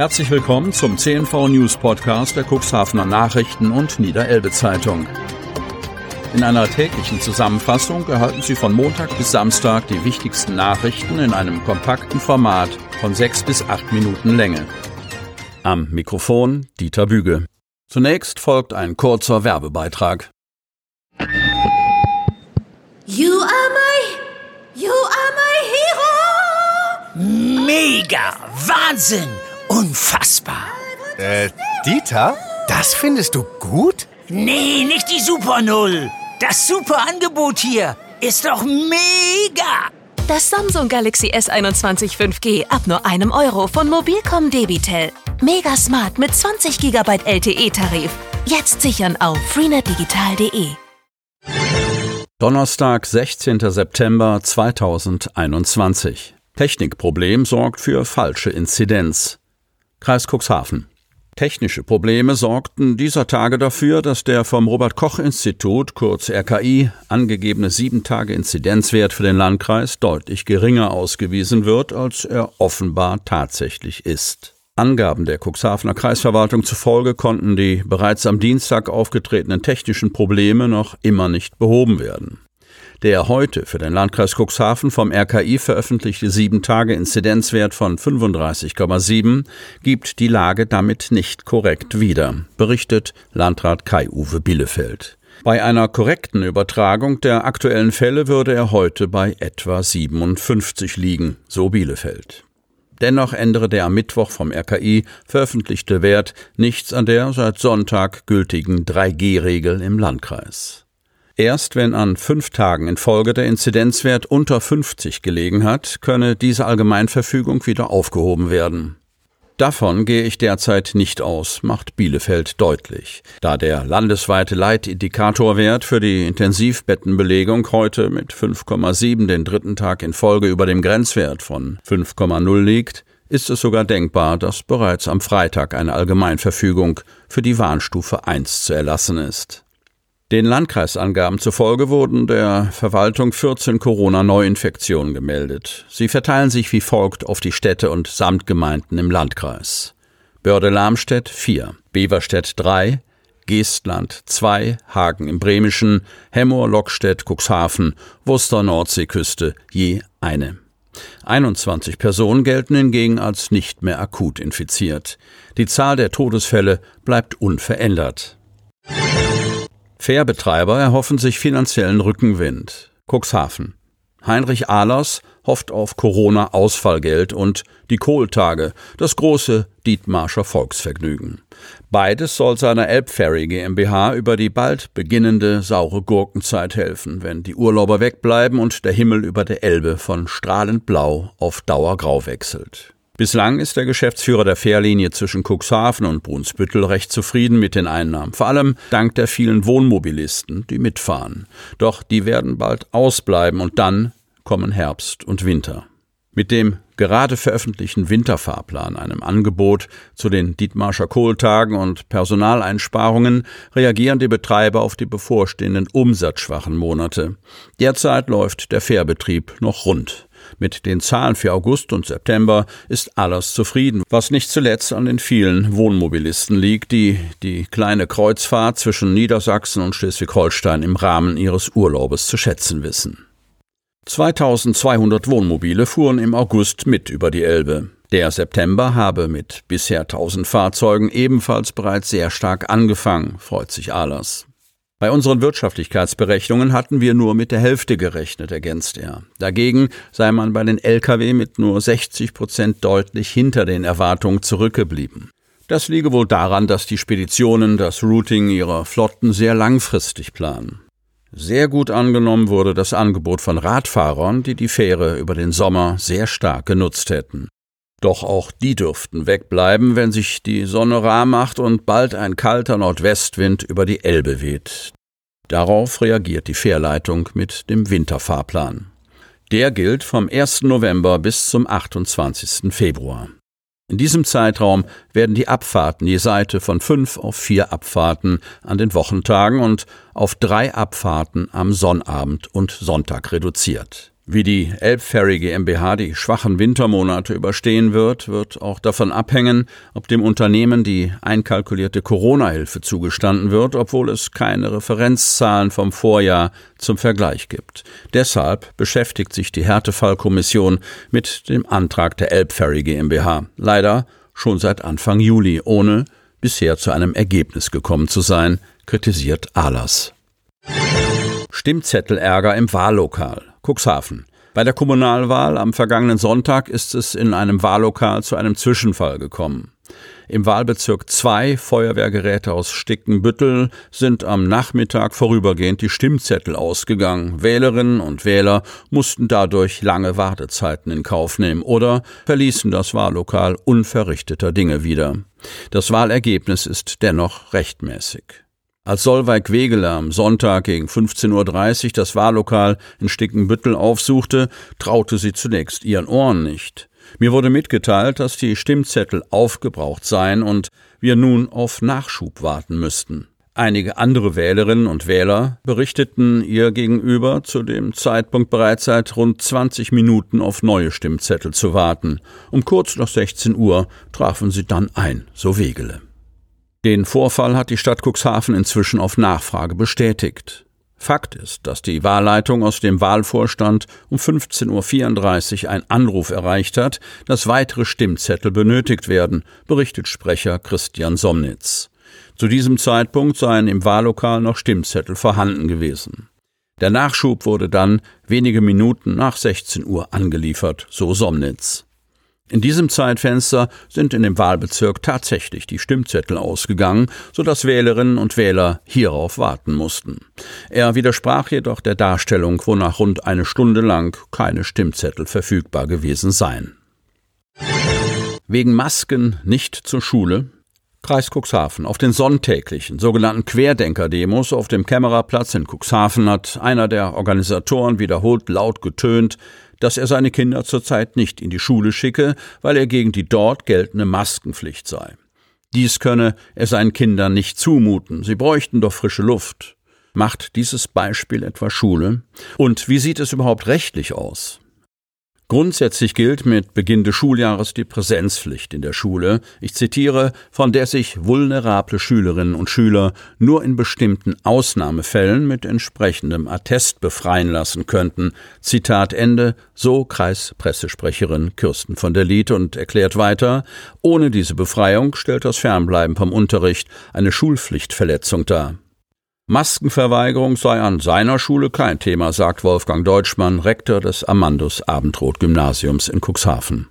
Herzlich willkommen zum CNV News Podcast der Cuxhavener Nachrichten und Niederelbe Zeitung. In einer täglichen Zusammenfassung erhalten Sie von Montag bis Samstag die wichtigsten Nachrichten in einem kompakten Format von sechs bis acht Minuten Länge. Am Mikrofon Dieter Büge. Zunächst folgt ein kurzer Werbebeitrag. You are my, you are my hero! Mega! Wahnsinn! Unfassbar! Äh, Dieter? Das findest du gut? Nee, nicht die Super Null. Das super Angebot hier ist doch mega! Das Samsung Galaxy S21 5G ab nur einem Euro von Mobilcom Debitel. Mega smart mit 20 GB LTE-Tarif. Jetzt sichern auf freenetdigital.de. Donnerstag, 16. September 2021. Technikproblem sorgt für falsche Inzidenz. Kreis Cuxhaven. Technische Probleme sorgten dieser Tage dafür, dass der vom Robert Koch Institut, kurz RKI, angegebene 7-Tage-Inzidenzwert für den Landkreis deutlich geringer ausgewiesen wird, als er offenbar tatsächlich ist. Angaben der Cuxhavener Kreisverwaltung zufolge konnten die bereits am Dienstag aufgetretenen technischen Probleme noch immer nicht behoben werden. Der heute für den Landkreis Cuxhaven vom RKI veröffentlichte 7-Tage-Inzidenzwert von 35,7 gibt die Lage damit nicht korrekt wider, berichtet Landrat Kai-Uwe Bielefeld. Bei einer korrekten Übertragung der aktuellen Fälle würde er heute bei etwa 57 liegen, so Bielefeld. Dennoch ändere der am Mittwoch vom RKI veröffentlichte Wert nichts an der seit Sonntag gültigen 3G-Regel im Landkreis. Erst wenn an fünf Tagen in Folge der Inzidenzwert unter 50 gelegen hat, könne diese Allgemeinverfügung wieder aufgehoben werden. Davon gehe ich derzeit nicht aus, macht Bielefeld deutlich, da der landesweite Leitindikatorwert für die Intensivbettenbelegung heute mit 5,7 den dritten Tag in Folge über dem Grenzwert von 5,0 liegt, ist es sogar denkbar, dass bereits am Freitag eine Allgemeinverfügung für die Warnstufe 1 zu erlassen ist. Den Landkreisangaben zufolge wurden der Verwaltung 14 Corona-Neuinfektionen gemeldet. Sie verteilen sich wie folgt auf die Städte und Samtgemeinden im Landkreis. Börde-Lamstedt 4, Beverstedt 3, Geestland 2, Hagen im Bremischen, Hemmoor, Lockstedt, Cuxhaven, Worcester, Nordseeküste je eine. 21 Personen gelten hingegen als nicht mehr akut infiziert. Die Zahl der Todesfälle bleibt unverändert. Fährbetreiber erhoffen sich finanziellen Rückenwind. Cuxhaven. Heinrich Ahlers hofft auf Corona-Ausfallgeld und die Kohltage, das große Dietmarscher Volksvergnügen. Beides soll seiner Elbferry GmbH über die bald beginnende saure Gurkenzeit helfen, wenn die Urlauber wegbleiben und der Himmel über der Elbe von strahlend blau auf dauergrau wechselt. Bislang ist der Geschäftsführer der Fährlinie zwischen Cuxhaven und Brunsbüttel recht zufrieden mit den Einnahmen, vor allem dank der vielen Wohnmobilisten, die mitfahren. Doch die werden bald ausbleiben und dann kommen Herbst und Winter. Mit dem gerade veröffentlichten Winterfahrplan, einem Angebot zu den Dietmarscher Kohltagen und Personaleinsparungen, reagieren die Betreiber auf die bevorstehenden umsatzschwachen Monate. Derzeit läuft der Fährbetrieb noch rund. Mit den Zahlen für August und September ist alles zufrieden, was nicht zuletzt an den vielen Wohnmobilisten liegt, die die kleine Kreuzfahrt zwischen Niedersachsen und Schleswig-Holstein im Rahmen ihres Urlaubes zu schätzen wissen. 2200 Wohnmobile fuhren im August mit über die Elbe. Der September habe mit bisher 1000 Fahrzeugen ebenfalls bereits sehr stark angefangen, freut sich Ahlers. Bei unseren Wirtschaftlichkeitsberechnungen hatten wir nur mit der Hälfte gerechnet, ergänzt er. Dagegen sei man bei den Lkw mit nur 60 Prozent deutlich hinter den Erwartungen zurückgeblieben. Das liege wohl daran, dass die Speditionen das Routing ihrer Flotten sehr langfristig planen. Sehr gut angenommen wurde das Angebot von Radfahrern, die die Fähre über den Sommer sehr stark genutzt hätten. Doch auch die dürften wegbleiben, wenn sich die Sonne rar macht und bald ein kalter Nordwestwind über die Elbe weht. Darauf reagiert die Fährleitung mit dem Winterfahrplan. Der gilt vom 1. November bis zum 28. Februar. In diesem Zeitraum werden die Abfahrten je Seite von fünf auf vier Abfahrten an den Wochentagen und auf drei Abfahrten am Sonnabend und Sonntag reduziert. Wie die Elbferry GmbH die schwachen Wintermonate überstehen wird, wird auch davon abhängen, ob dem Unternehmen die einkalkulierte Corona-Hilfe zugestanden wird, obwohl es keine Referenzzahlen vom Vorjahr zum Vergleich gibt. Deshalb beschäftigt sich die Härtefallkommission mit dem Antrag der Elbferry GmbH. Leider schon seit Anfang Juli, ohne bisher zu einem Ergebnis gekommen zu sein, kritisiert Ahlers. Stimmzettelärger im Wahllokal. Cuxhaven. Bei der Kommunalwahl am vergangenen Sonntag ist es in einem Wahllokal zu einem Zwischenfall gekommen. Im Wahlbezirk 2 Feuerwehrgeräte aus Stickenbüttel sind am Nachmittag vorübergehend die Stimmzettel ausgegangen. Wählerinnen und Wähler mussten dadurch lange Wartezeiten in Kauf nehmen oder verließen das Wahllokal unverrichteter Dinge wieder. Das Wahlergebnis ist dennoch rechtmäßig. Als Solveig Wegeler am Sonntag gegen 15.30 Uhr das Wahllokal in Stickenbüttel aufsuchte, traute sie zunächst ihren Ohren nicht. Mir wurde mitgeteilt, dass die Stimmzettel aufgebraucht seien und wir nun auf Nachschub warten müssten. Einige andere Wählerinnen und Wähler berichteten ihr gegenüber, zu dem Zeitpunkt bereits seit rund 20 Minuten auf neue Stimmzettel zu warten. Um kurz nach 16 Uhr trafen sie dann ein, so Wegele. Den Vorfall hat die Stadt Cuxhaven inzwischen auf Nachfrage bestätigt. Fakt ist, dass die Wahlleitung aus dem Wahlvorstand um 15.34 Uhr einen Anruf erreicht hat, dass weitere Stimmzettel benötigt werden, berichtet Sprecher Christian Somnitz. Zu diesem Zeitpunkt seien im Wahllokal noch Stimmzettel vorhanden gewesen. Der Nachschub wurde dann wenige Minuten nach 16 Uhr angeliefert, so Somnitz. In diesem Zeitfenster sind in dem Wahlbezirk tatsächlich die Stimmzettel ausgegangen, so dass Wählerinnen und Wähler hierauf warten mussten. Er widersprach jedoch der Darstellung, wonach rund eine Stunde lang keine Stimmzettel verfügbar gewesen seien. Wegen Masken nicht zur Schule, Kreis Cuxhaven. Auf den sonntäglichen sogenannten Querdenker-Demos auf dem Kämmererplatz in Cuxhaven hat einer der Organisatoren wiederholt laut getönt, dass er seine Kinder zurzeit nicht in die Schule schicke, weil er gegen die dort geltende Maskenpflicht sei. Dies könne er seinen Kindern nicht zumuten, sie bräuchten doch frische Luft. Macht dieses Beispiel etwa Schule? Und wie sieht es überhaupt rechtlich aus? Grundsätzlich gilt mit Beginn des Schuljahres die Präsenzpflicht in der Schule, ich zitiere, von der sich vulnerable Schülerinnen und Schüler nur in bestimmten Ausnahmefällen mit entsprechendem Attest befreien lassen könnten. Zitat Ende, so Kreispressesprecherin Kirsten von der Lied und erklärt weiter, ohne diese Befreiung stellt das Fernbleiben vom Unterricht eine Schulpflichtverletzung dar. Maskenverweigerung sei an seiner Schule kein Thema, sagt Wolfgang Deutschmann, Rektor des Amandus Abendroth Gymnasiums in Cuxhaven.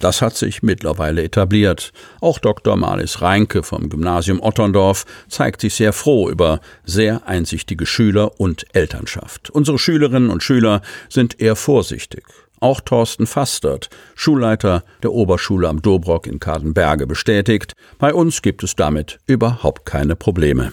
Das hat sich mittlerweile etabliert. Auch Dr. Marlis Reinke vom Gymnasium Otterndorf zeigt sich sehr froh über sehr einsichtige Schüler und Elternschaft. Unsere Schülerinnen und Schüler sind eher vorsichtig. Auch Thorsten Fastert, Schulleiter der Oberschule am Dobrock in Kadenberge, bestätigt, bei uns gibt es damit überhaupt keine Probleme.